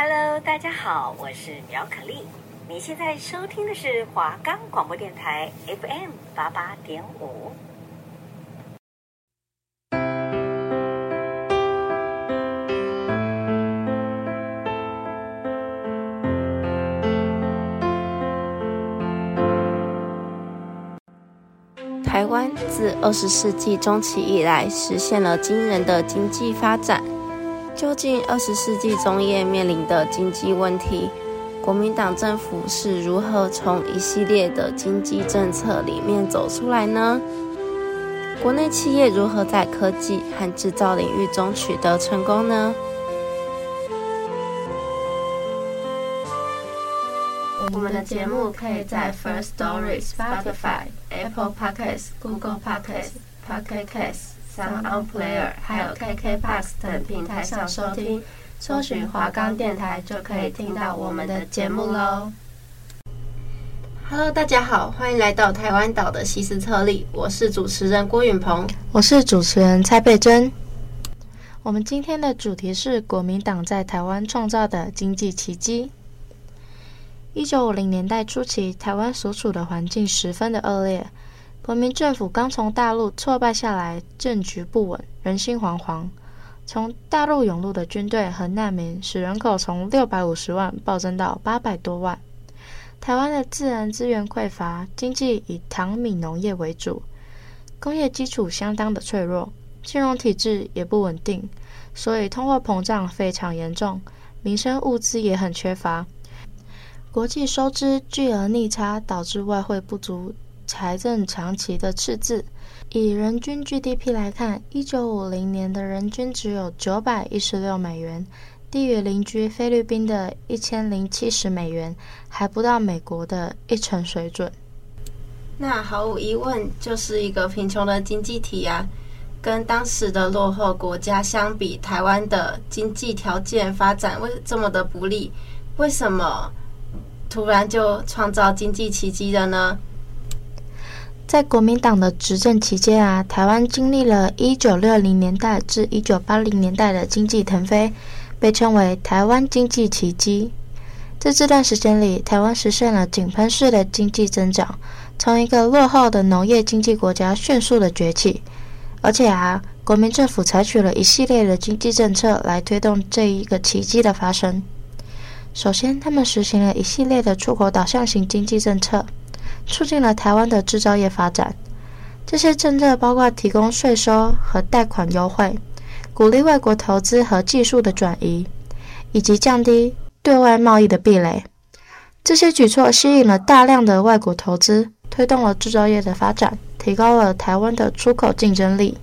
Hello，大家好，我是苗可丽。你现在收听的是华冈广播电台 FM 八八点五。台湾自二十世纪中期以来，实现了惊人的经济发展。究竟二十世纪中叶面临的经济问题，国民党政府是如何从一系列的经济政策里面走出来呢？国内企业如何在科技和制造领域中取得成功呢？我们的节目可以在 First Story、Spotify、Apple Podcasts、Google Podcasts、Pocket Casts。Sound On Player，还有 KKBOX 等平台上收听，搜寻华冈电台就可以听到我们的节目喽。Hello，大家好，欢迎来到台湾岛的西斯特利，我是主持人郭允鹏，我是主持人蔡佩珍。我们今天的主题是国民党在台湾创造的经济奇迹。一九五零年代初期，台湾所处的环境十分的恶劣。国民政府刚从大陆挫败下来，政局不稳，人心惶惶。从大陆涌入的军队和难民，使人口从六百五十万暴增到八百多万。台湾的自然资源匮乏，经济以糖米农业为主，工业基础相当的脆弱，金融体制也不稳定，所以通货膨胀非常严重，民生物资也很缺乏。国际收支巨额逆差，导致外汇不足。财政长期的赤字，以人均 GDP 来看，一九五零年的人均只有九百一十六美元，低于邻居菲律宾的一千零七十美元，还不到美国的一成水准。那毫无疑问，就是一个贫穷的经济体啊！跟当时的落后国家相比，台湾的经济条件发展为这么的不利，为什么突然就创造经济奇迹了呢？在国民党的执政期间啊，台湾经历了一九六零年代至一九八零年代的经济腾飞，被称为台湾经济奇迹。在这段时间里，台湾实现了井喷式的经济增长，从一个落后的农业经济国家迅速的崛起。而且啊，国民政府采取了一系列的经济政策来推动这一个奇迹的发生。首先，他们实行了一系列的出口导向型经济政策。促进了台湾的制造业发展。这些政策包括提供税收和贷款优惠，鼓励外国投资和技术的转移，以及降低对外贸易的壁垒。这些举措吸引了大量的外国投资，推动了制造业的发展，提高了台湾的出口竞争力。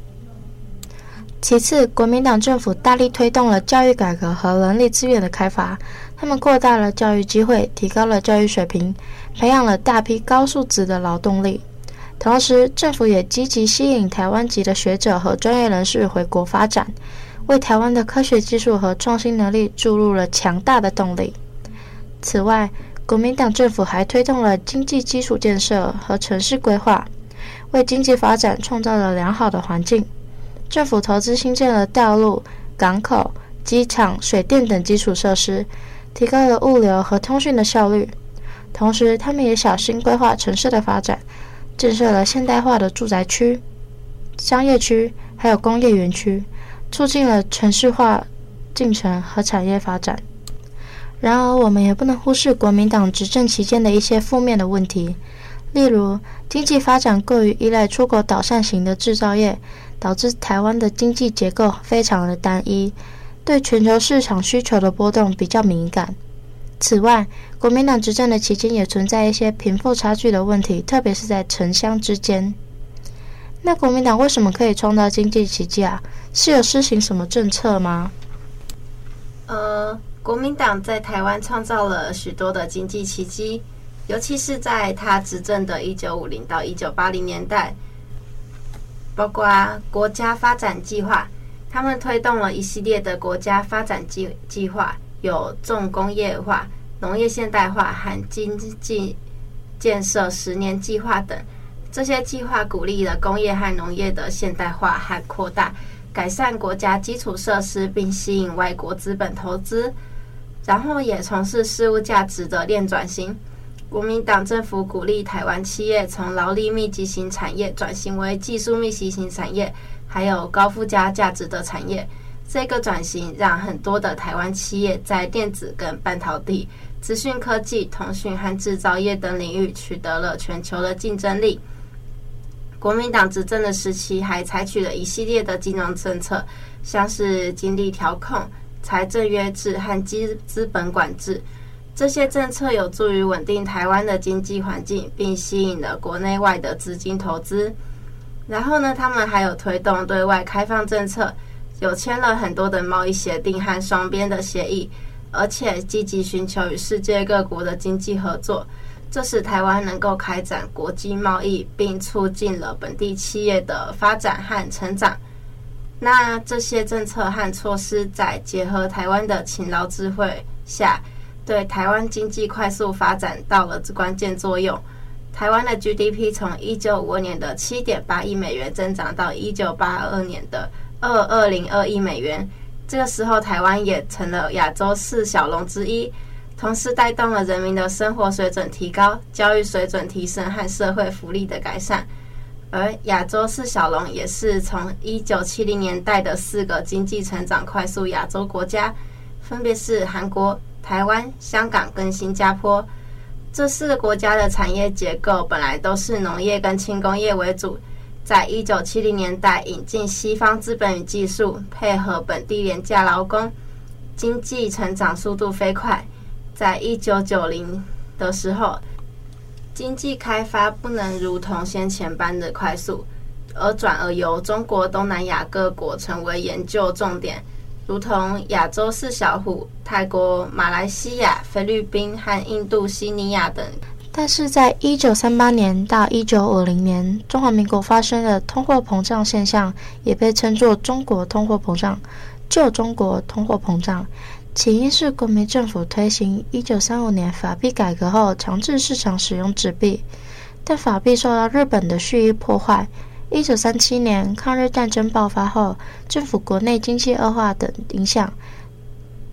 其次，国民党政府大力推动了教育改革和人力资源的开发。他们扩大了教育机会，提高了教育水平，培养了大批高素质的劳动力。同时，政府也积极吸引台湾籍的学者和专业人士回国发展，为台湾的科学技术和创新能力注入了强大的动力。此外，国民党政府还推动了经济基础建设和城市规划，为经济发展创造了良好的环境。政府投资新建了道路、港口、机场、水电等基础设施，提高了物流和通讯的效率。同时，他们也小心规划城市的发展，建设了现代化的住宅区、商业区，还有工业园区，促进了城市化进程和产业发展。然而，我们也不能忽视国民党执政期间的一些负面的问题，例如经济发展过于依赖出口导向型的制造业。导致台湾的经济结构非常的单一，对全球市场需求的波动比较敏感。此外，国民党执政的期间也存在一些贫富差距的问题，特别是在城乡之间。那国民党为什么可以创造经济奇迹啊？是有施行什么政策吗？呃，国民党在台湾创造了许多的经济奇迹，尤其是在他执政的一九五零到一九八零年代。包括国家发展计划，他们推动了一系列的国家发展计计划，有重工业化、农业现代化和经济建设十年计划等。这些计划鼓励了工业和农业的现代化和扩大，改善国家基础设施，并吸引外国资本投资。然后也从事事物价值的链转型。国民党政府鼓励台湾企业从劳力密集型产业转型为技术密集型产业，还有高附加价值的产业。这个转型让很多的台湾企业在电子跟半导体、资讯科技、通讯和制造业等领域取得了全球的竞争力。国民党执政的时期还采取了一系列的金融政策，像是经济调控、财政约制和资资本管制。这些政策有助于稳定台湾的经济环境，并吸引了国内外的资金投资。然后呢，他们还有推动对外开放政策，有签了很多的贸易协定和双边的协议，而且积极寻求与世界各国的经济合作，这使台湾能够开展国际贸易，并促进了本地企业的发展和成长。那这些政策和措施在结合台湾的勤劳智慧下，对台湾经济快速发展到了关键作用。台湾的 GDP 从一九五二年的七点八亿美元增长到一九八二年的二二零二亿美元。这个时候，台湾也成了亚洲四小龙之一，同时带动了人民的生活水准提高、教育水准提升和社会福利的改善。而亚洲四小龙也是从一九七零年代的四个经济成长快速亚洲国家，分别是韩国。台湾、香港跟新加坡这四个国家的产业结构本来都是农业跟轻工业为主，在一九七零年代引进西方资本与技术，配合本地廉价劳工，经济成长速度飞快。在一九九零的时候，经济开发不能如同先前般的快速，而转而由中国东南亚各国成为研究重点。如同亚洲四小虎、泰国、马来西亚、菲律宾和印度西尼亚等，但是在一九三八年到一九五零年，中华民国发生的通货膨胀现象，也被称作“中国通货膨胀”、“旧中国通货膨胀”。起因是国民政府推行一九三五年法币改革后，强制市场使用纸币，但法币受到日本的蓄意破坏。一九三七年抗日战争爆发后，政府国内经济恶化等影响，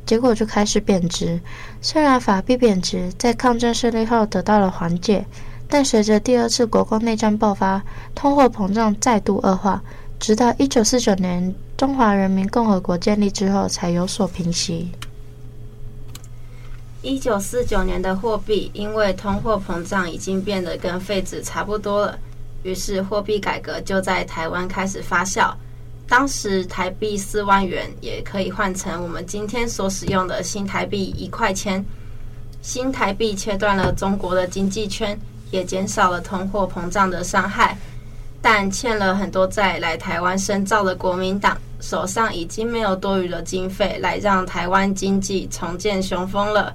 结果就开始贬值。虽然法币贬值在抗战胜利后得到了缓解，但随着第二次国共内战爆发，通货膨胀再度恶化，直到一九四九年中华人民共和国建立之后才有所平息。一九四九年的货币因为通货膨胀已经变得跟废纸差不多了。于是货币改革就在台湾开始发酵。当时台币四万元也可以换成我们今天所使用的新台币一块钱。新台币切断了中国的经济圈，也减少了通货膨胀的伤害。但欠了很多债来台湾深造的国民党手上已经没有多余的经费来让台湾经济重建雄风了。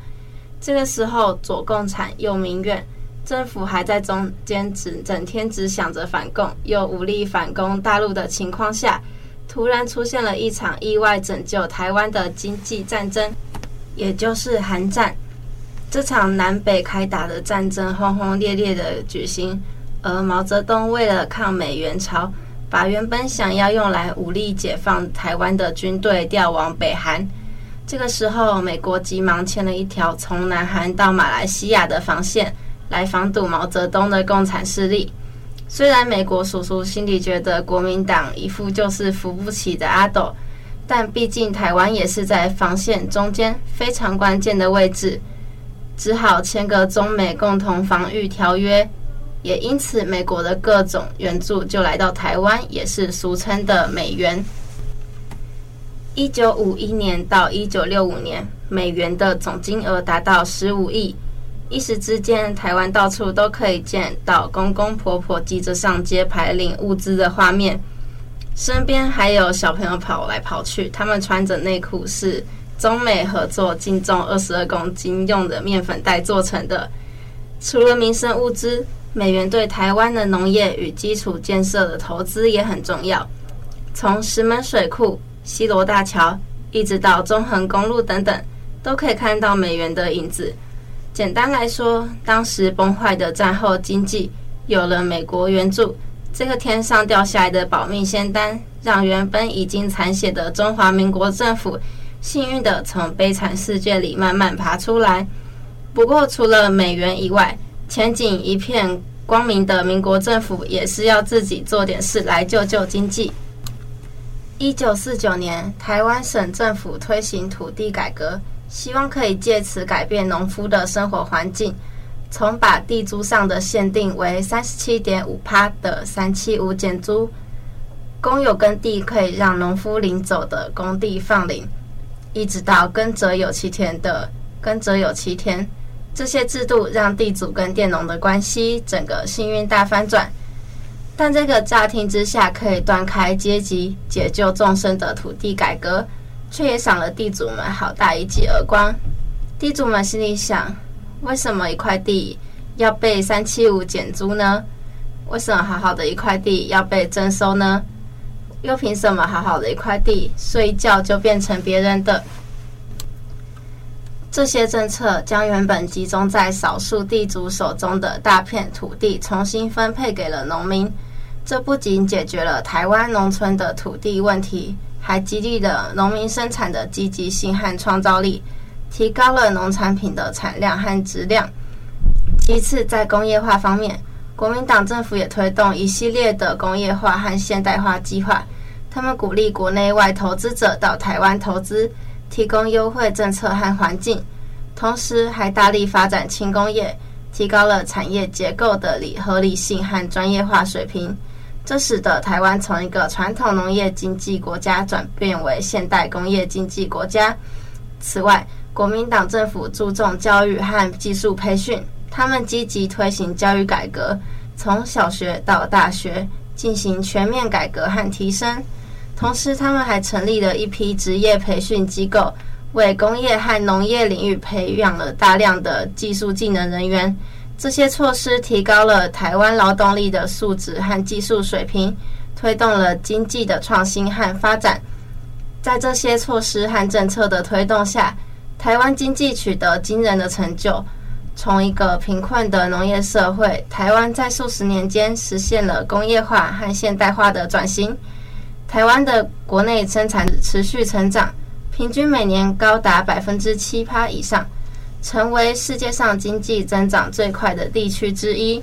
这个时候，左共产，右民怨。政府还在中间只整天只想着反共，又无力反攻大陆的情况下，突然出现了一场意外拯救台湾的经济战争，也就是韩战。这场南北开打的战争轰轰烈烈的举行，而毛泽东为了抗美援朝，把原本想要用来武力解放台湾的军队调往北韩。这个时候，美国急忙牵了一条从南韩到马来西亚的防线。来防堵毛泽东的共产势力。虽然美国叔叔心里觉得国民党一副就是扶不起的阿斗，但毕竟台湾也是在防线中间非常关键的位置，只好签个中美共同防御条约。也因此，美国的各种援助就来到台湾，也是俗称的美元。一九五一年到一九六五年，美元的总金额达到十五亿。一时之间，台湾到处都可以见到公公婆婆急着上街排领物资的画面，身边还有小朋友跑来跑去。他们穿着内裤是中美合作净重二十二公斤用的面粉袋做成的。除了民生物资，美元对台湾的农业与基础建设的投资也很重要。从石门水库、西罗大桥，一直到中横公路等等，都可以看到美元的影子。简单来说，当时崩坏的战后经济有了美国援助，这个天上掉下来的保命仙丹，让原本已经残血的中华民国政府幸运的从悲惨世界里慢慢爬出来。不过，除了美元以外，前景一片光明的民国政府也是要自己做点事来救救经济。一九四九年，台湾省政府推行土地改革，希望可以借此改变农夫的生活环境，从把地租上的限定为三十七点五趴的三七五减租，公有耕地可以让农夫领走的公地放领，一直到耕者有其田的耕者有其田。这些制度让地主跟佃农的关系整个幸运大翻转，但这个乍听之下可以断开阶级、解救众生的土地改革，却也赏了地主们好大一记耳光。地主们心里想：为什么一块地要被三七五减租呢？为什么好好的一块地要被征收呢？又凭什么好好的一块地睡一觉就变成别人的？这些政策将原本集中在少数地主手中的大片土地重新分配给了农民。这不仅解决了台湾农村的土地问题，还激励了农民生产的积极性和创造力，提高了农产品的产量和质量。其次，在工业化方面，国民党政府也推动一系列的工业化和现代化计划。他们鼓励国内外投资者到台湾投资。提供优惠政策和环境，同时还大力发展轻工业，提高了产业结构的理合理性和专业化水平。这使得台湾从一个传统农业经济国家转变为现代工业经济国家。此外，国民党政府注重教育和技术培训，他们积极推行教育改革，从小学到大学进行全面改革和提升。同时，他们还成立了一批职业培训机构，为工业和农业领域培养了大量的技术技能人员。这些措施提高了台湾劳动力的素质和技术水平，推动了经济的创新和发展。在这些措施和政策的推动下，台湾经济取得惊人的成就。从一个贫困的农业社会，台湾在数十年间实现了工业化和现代化的转型。台湾的国内生产持续成长，平均每年高达百分之七趴以上，成为世界上经济增长最快的地区之一。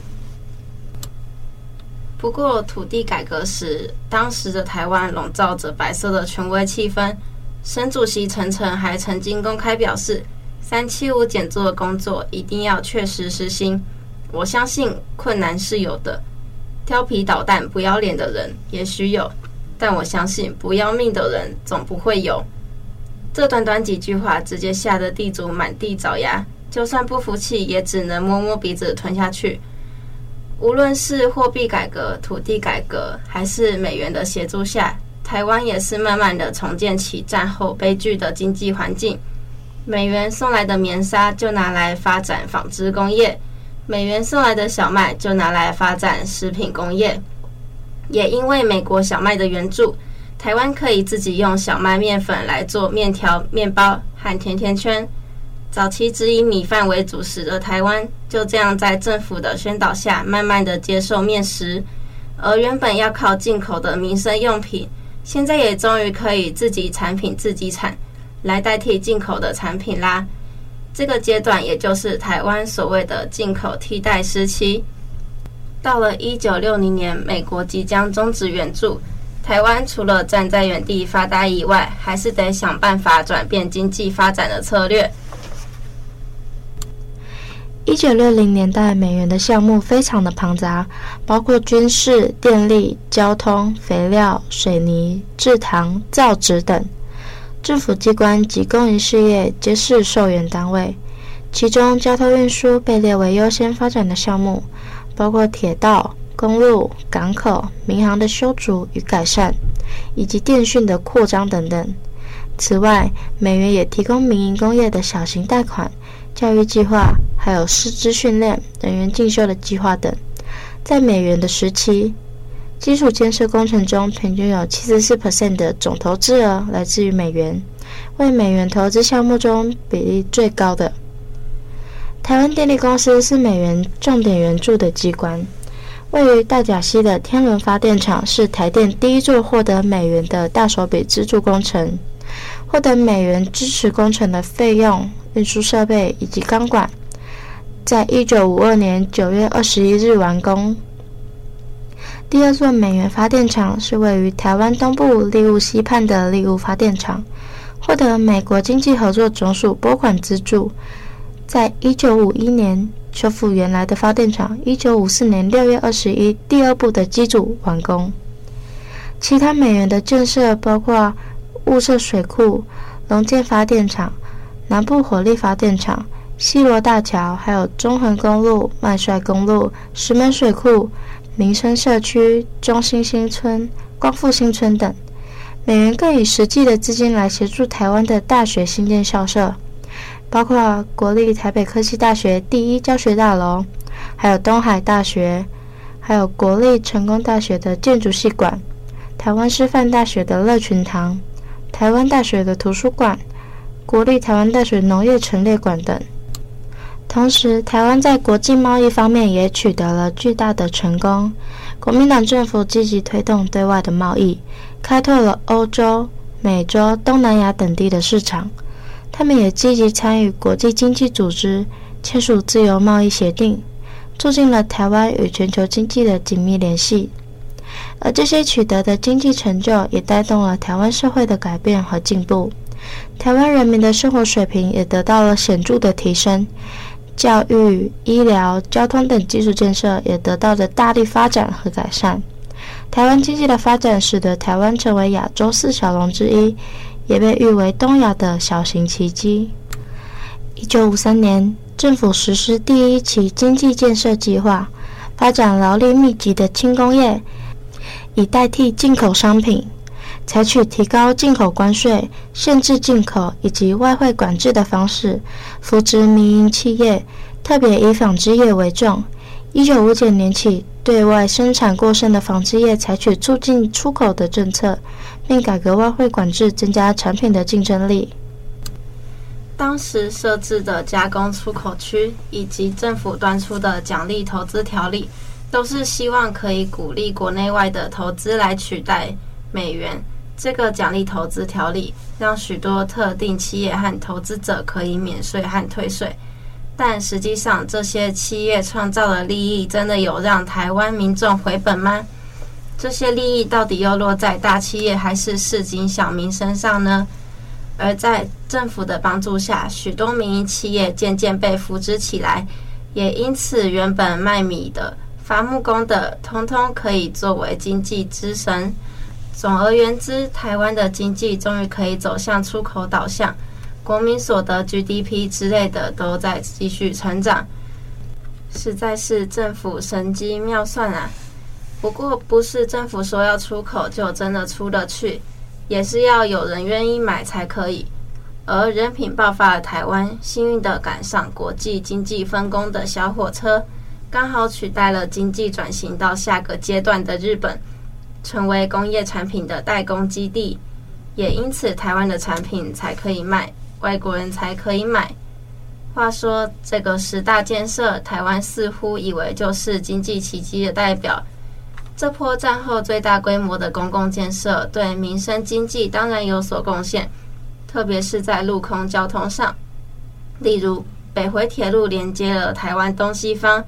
不过，土地改革时，当时的台湾笼罩着白色的权威气氛。省主席陈诚还曾经公开表示，三七五减租的工作一定要确实实行。我相信困难是有的，调皮捣蛋、不要脸的人也许有。但我相信，不要命的人总不会有。这短短几句话，直接吓得地主满地找牙，就算不服气，也只能摸摸鼻子吞下去。无论是货币改革、土地改革，还是美元的协助下，台湾也是慢慢的重建起战后悲剧的经济环境。美元送来的棉纱就拿来发展纺织工业，美元送来的小麦就拿来发展食品工业。也因为美国小麦的援助，台湾可以自己用小麦面粉来做面条、面包和甜甜圈。早期只以米饭为主食的台湾，就这样在政府的宣导下，慢慢的接受面食。而原本要靠进口的民生用品，现在也终于可以自己产品自己产，来代替进口的产品啦。这个阶段也就是台湾所谓的进口替代时期。到了一九六零年，美国即将终止援助，台湾除了站在原地发呆以外，还是得想办法转变经济发展的策略。一九六零年代，美元的项目非常的庞杂，包括军事、电力、交通、肥料、水泥、制糖、造纸等，政府机关及公营事业皆是受援单位。其中，交通运输被列为优先发展的项目。包括铁道、公路、港口、民航的修筑与改善，以及电讯的扩张等等。此外，美元也提供民营工业的小型贷款、教育计划，还有师资训练、人员进修的计划等。在美元的时期，基础建设工程中平均有七十四 percent 的总投资额来自于美元，为美元投资项目中比例最高的。台湾电力公司是美元重点援助的机关，位于大甲溪的天伦发电厂是台电第一座获得美元的大手笔资助工程。获得美元支持工程的费用、运输设备以及钢管，在一九五二年九月二十一日完工。第二座美元发电厂是位于台湾东部立雾溪畔的立雾发电厂，获得美国经济合作总署拨款资助，在一九五一年修复原来的发电厂，一九五四年六月二十一第二部的机组完工。其他美元的建设包括雾社水库、龙建发电厂、南部火力发电厂、西罗大桥，还有中横公路、麦帅公路、石门水库。民生社区、中兴新村、光复新村等，美元更以实际的资金来协助台湾的大学新建校舍，包括国立台北科技大学第一教学大楼，还有东海大学，还有国立成功大学的建筑系馆，台湾师范大学的乐群堂，台湾大学的图书馆，国立台湾大学农业陈列馆等。同时，台湾在国际贸易方面也取得了巨大的成功。国民党政府积极推动对外的贸易，开拓了欧洲、美洲、东南亚等地的市场。他们也积极参与国际经济组织，签署自由贸易协定，促进了台湾与全球经济的紧密联系。而这些取得的经济成就，也带动了台湾社会的改变和进步。台湾人民的生活水平也得到了显著的提升。教育、医疗、交通等基础建设也得到了大力发展和改善。台湾经济的发展使得台湾成为亚洲四小龙之一，也被誉为东亚的小型奇迹。一九五三年，政府实施第一期经济建设计划，发展劳力密集的轻工业，以代替进口商品。采取提高进口关税、限制进口以及外汇管制的方式，扶植民营企业，特别以纺织业为重。一九五九年起，对外生产过剩的纺织业采取促进出口的政策，并改革外汇管制，增加产品的竞争力。当时设置的加工出口区以及政府端出的奖励投资条例，都是希望可以鼓励国内外的投资来取代美元。这个奖励投资条例让许多特定企业和投资者可以免税和退税，但实际上这些企业创造的利益真的有让台湾民众回本吗？这些利益到底又落在大企业还是市井小民身上呢？而在政府的帮助下，许多民营企业渐渐被扶植起来，也因此原本卖米的、伐木工的，通通可以作为经济之神。总而言之，台湾的经济终于可以走向出口导向，国民所得 GDP 之类的都在继续成长，实在是政府神机妙算啊！不过，不是政府说要出口就真的出得去，也是要有人愿意买才可以。而人品爆发的台湾，幸运地赶上国际经济分工的小火车，刚好取代了经济转型到下个阶段的日本。成为工业产品的代工基地，也因此台湾的产品才可以卖，外国人才可以买。话说，这个十大建设，台湾似乎以为就是经济奇迹的代表。这波战后最大规模的公共建设，对民生经济当然有所贡献，特别是在陆空交通上，例如北回铁路连接了台湾东西方，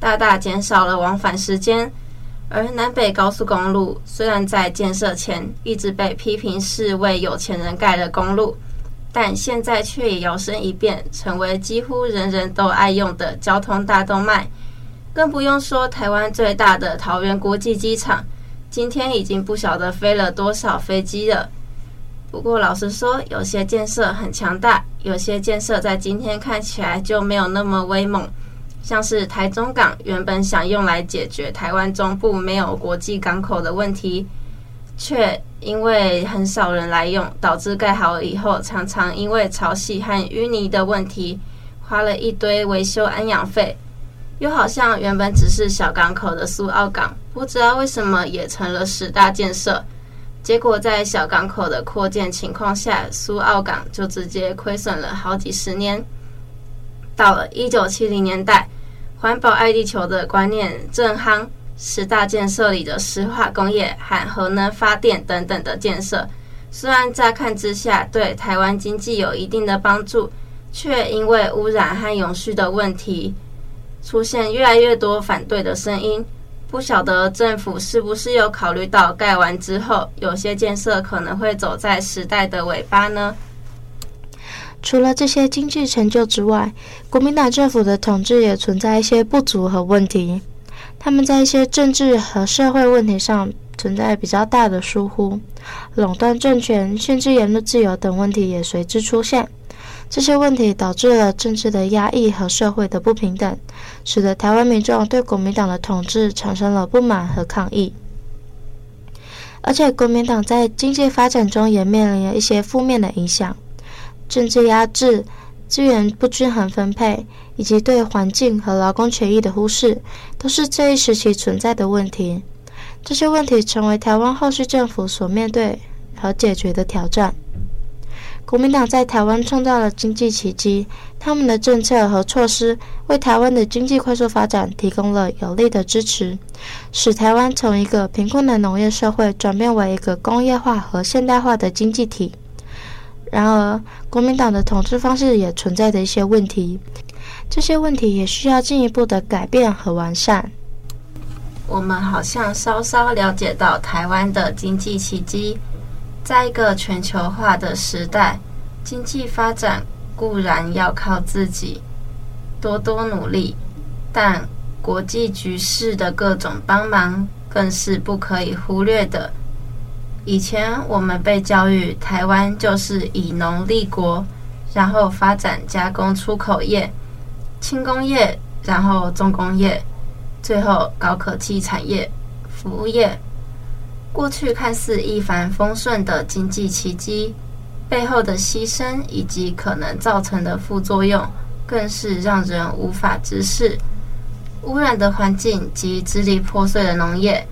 大大减少了往返时间。而南北高速公路虽然在建设前一直被批评是为有钱人盖的公路，但现在却也摇身一变，成为几乎人人都爱用的交通大动脉。更不用说台湾最大的桃园国际机场，今天已经不晓得飞了多少飞机了。不过老实说，有些建设很强大，有些建设在今天看起来就没有那么威猛。像是台中港原本想用来解决台湾中部没有国际港口的问题，却因为很少人来用，导致盖好以后常常因为潮汐和淤泥的问题，花了一堆维修安养费。又好像原本只是小港口的苏澳港，不知道为什么也成了十大建设，结果在小港口的扩建情况下，苏澳港就直接亏损了好几十年。到了一九七零年代。环保爱地球的观念正夯，十大建设里的石化工业和核能发电等等的建设，虽然乍看之下对台湾经济有一定的帮助，却因为污染和永续的问题，出现越来越多反对的声音。不晓得政府是不是有考虑到盖完之后，有些建设可能会走在时代的尾巴呢？除了这些经济成就之外，国民党政府的统治也存在一些不足和问题。他们在一些政治和社会问题上存在比较大的疏忽，垄断政权、限制言论自由等问题也随之出现。这些问题导致了政治的压抑和社会的不平等，使得台湾民众对国民党的统治产生了不满和抗议。而且，国民党在经济发展中也面临了一些负面的影响，政治压制、资源不均衡分配，以及对环境和劳工权益的忽视，都是这一时期存在的问题。这些问题成为台湾后续政府所面对和解决的挑战。国民党在台湾创造了经济奇迹，他们的政策和措施为台湾的经济快速发展提供了有力的支持，使台湾从一个贫困的农业社会转变为一个工业化和现代化的经济体。然而，国民党的统治方式也存在着一些问题，这些问题也需要进一步的改变和完善。我们好像稍稍了解到台湾的经济奇迹。在一个全球化的时代，经济发展固然要靠自己多多努力，但国际局势的各种帮忙更是不可以忽略的。以前我们被教育，台湾就是以农立国，然后发展加工出口业、轻工业，然后重工业，最后高科技产业、服务业。过去看似一帆风顺的经济奇迹，背后的牺牲以及可能造成的副作用，更是让人无法直视。污染的环境及支离破碎的农业，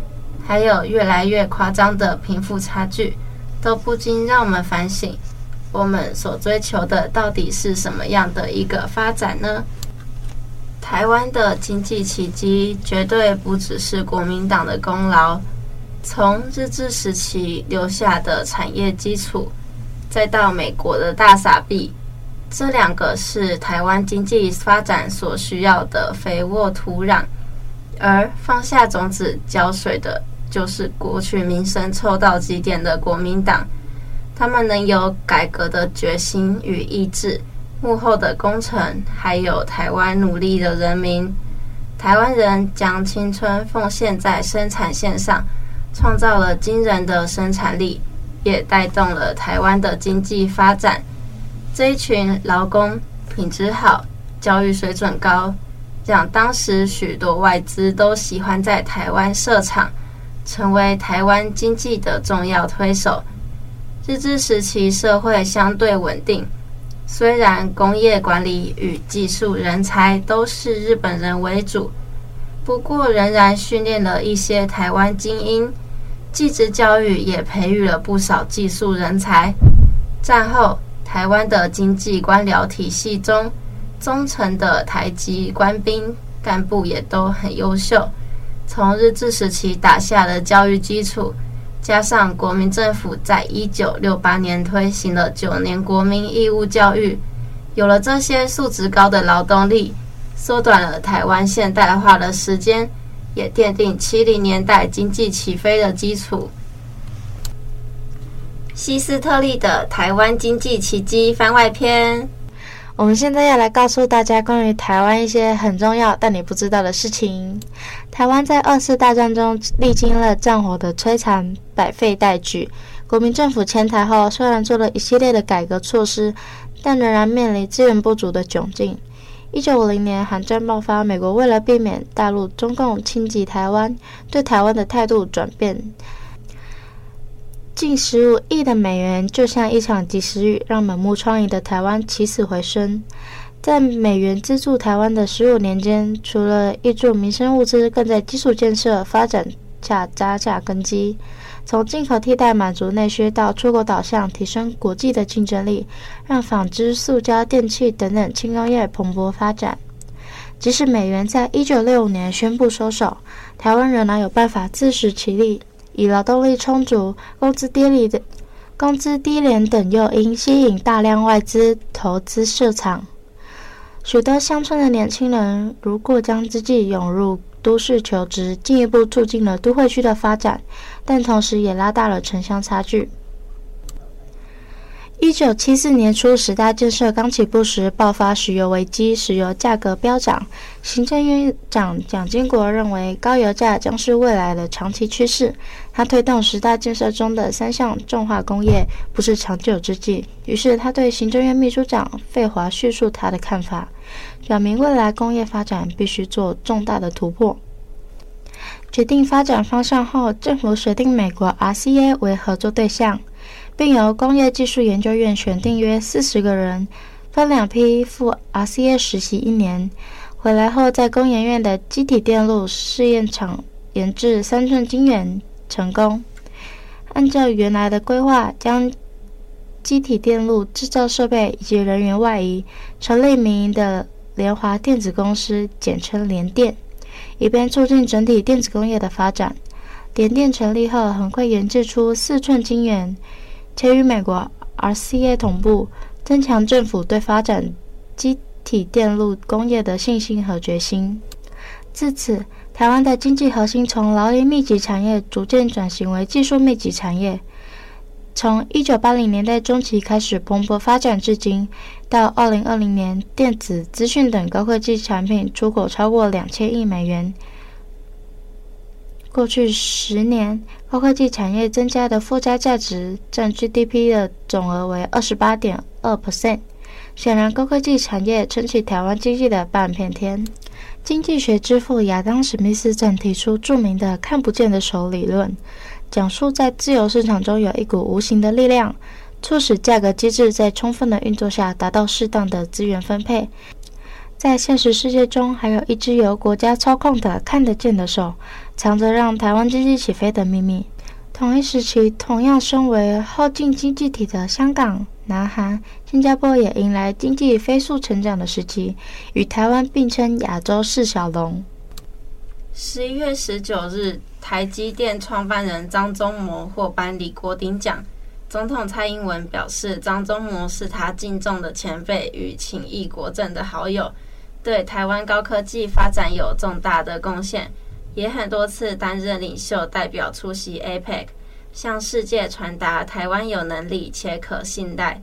还有越来越夸张的贫富差距，都不禁让我们反省：我们所追求的到底是什么样的一个发展呢？台湾的经济奇迹绝对不只是国民党的功劳。从日治时期留下的产业基础，再到美国的大傻币，这两个是台湾经济发展所需要的肥沃土壤，而放下种子浇水的，就是过去民生臭到极点的国民党。他们能有改革的决心与意志，幕后的功臣，还有台湾努力的人民。台湾人将青春奉献在生产线上。创造了惊人的生产力，也带动了台湾的经济发展。这一群劳工品质好，教育水准高，让当时许多外资都喜欢在台湾设厂，成为台湾经济的重要推手。日治时期社会相对稳定，虽然工业管理与技术人才都是日本人为主，不过仍然训练了一些台湾精英。技职教育也培育了不少技术人才。战后，台湾的经济官僚体系中，忠诚的台籍官兵干部也都很优秀。从日治时期打下的教育基础，加上国民政府在一九六八年推行了九年国民义务教育，有了这些素质高的劳动力，缩短了台湾现代化的时间。也奠定七零年代经济起飞的基础。希斯特利的《台湾经济奇迹》番外篇。我们现在要来告诉大家关于台湾一些很重要但你不知道的事情。台湾在二次大战中历经了战火的摧残，百废待举。国民政府迁台后，虽然做了一系列的改革措施，但仍然面临资源不足的窘境。一九五零年，韩战爆发，美国为了避免大陆中共侵袭台湾，对台湾的态度转变，近十五亿的美元就像一场及时雨，让满目疮痍的台湾起死回生。在美元资助台湾的十五年间，除了挹注民生物资，更在基础建设发展下扎下根基。从进口替代满足内需到出口导向提升国际的竞争力，让纺织、塑胶、电器等等轻工业蓬勃发展。即使美元在一九六五年宣布收手，台湾仍然有办法自食其力，以劳动力充足、工资低廉的工资低廉等诱因吸引大量外资投资设厂。许多乡村的年轻人如过江之鲫涌入都市求职，进一步促进了都会区的发展，但同时也拉大了城乡差距。一九七四年初，十大建设刚起步时，爆发石油危机，石油价格飙涨。行政院长蒋经国认为，高油价将是未来的长期趋势。他推动十大建设中的三项重化工业不是长久之计，于是他对行政院秘书长费华叙述他的看法，表明未来工业发展必须做重大的突破。决定发展方向后，政府选定美国 RCA 为合作对象。并由工业技术研究院选定约四十个人，分两批赴 RCA 实习一年。回来后，在工研院的机体电路试验场研制三寸晶圆成功。按照原来的规划，将机体电路制造设备以及人员外移，成立民营的联华电子公司，简称联电，以便促进整体电子工业的发展。联电成立后，很快研制出四寸晶圆。且与美国 RCA 同步，增强政府对发展积体电路工业的信心和决心。自此，台湾的经济核心从劳力密集产业逐渐转型为技术密集产业。从一九八零年代中期开始蓬勃发展至今，到二零二零年，电子、资讯等高科技产品出口超过两千亿美元。过去十年，高科技产业增加的附加价值占 GDP 的总额为二十八点二 percent。显然，高科技产业撑起台湾经济的半边天。经济学之父亚当·史密斯曾提出著名的“看不见的手”理论，讲述在自由市场中有一股无形的力量，促使价格机制在充分的运作下达到适当的资源分配。在现实世界中，还有一只由国家操控的看得见的手，藏着让台湾经济起飞的秘密。同一时期，同样身为后进经济体的香港、南韩、新加坡也迎来经济飞速成长的时期，与台湾并称亚洲四小龙。十一月十九日，台积电创办人张忠谋获颁李国鼎奖。总统蔡英文表示，张忠谋是他敬重的前辈与情谊国政的好友。对台湾高科技发展有重大的贡献，也很多次担任领袖代表出席 APEC，向世界传达台湾有能力且可信赖。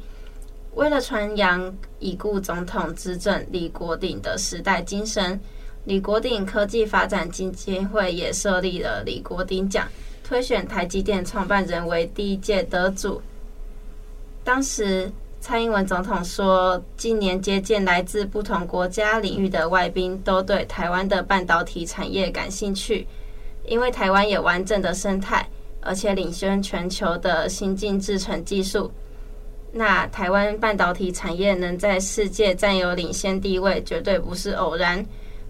为了传扬已故总统执政李国鼎的时代精神，李国鼎科技发展基金会也设立了李国鼎奖，推选台积电创办人为第一届得主。当时。蔡英文总统说，近年接见来自不同国家领域的外宾，都对台湾的半导体产业感兴趣，因为台湾有完整的生态，而且领先全球的先进制程技术。那台湾半导体产业能在世界占有领先地位，绝对不是偶然。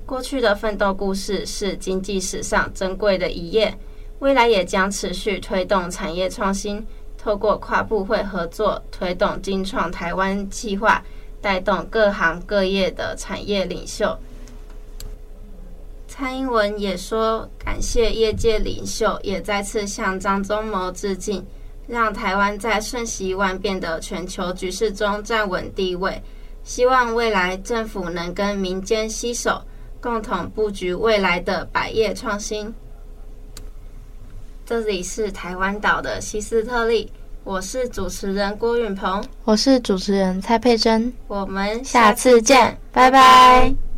过去的奋斗故事是经济史上珍贵的一页，未来也将持续推动产业创新。透过跨部会合作，推动精创台湾计划，带动各行各业的产业领袖。蔡英文也说，感谢业界领袖，也再次向张忠谋致敬，让台湾在瞬息万变的全球局势中站稳地位。希望未来政府能跟民间携手，共同布局未来的百业创新。这里是台湾岛的西斯特利，我是主持人郭允鹏，我是主持人蔡佩珍，我们下次见，拜拜。拜拜。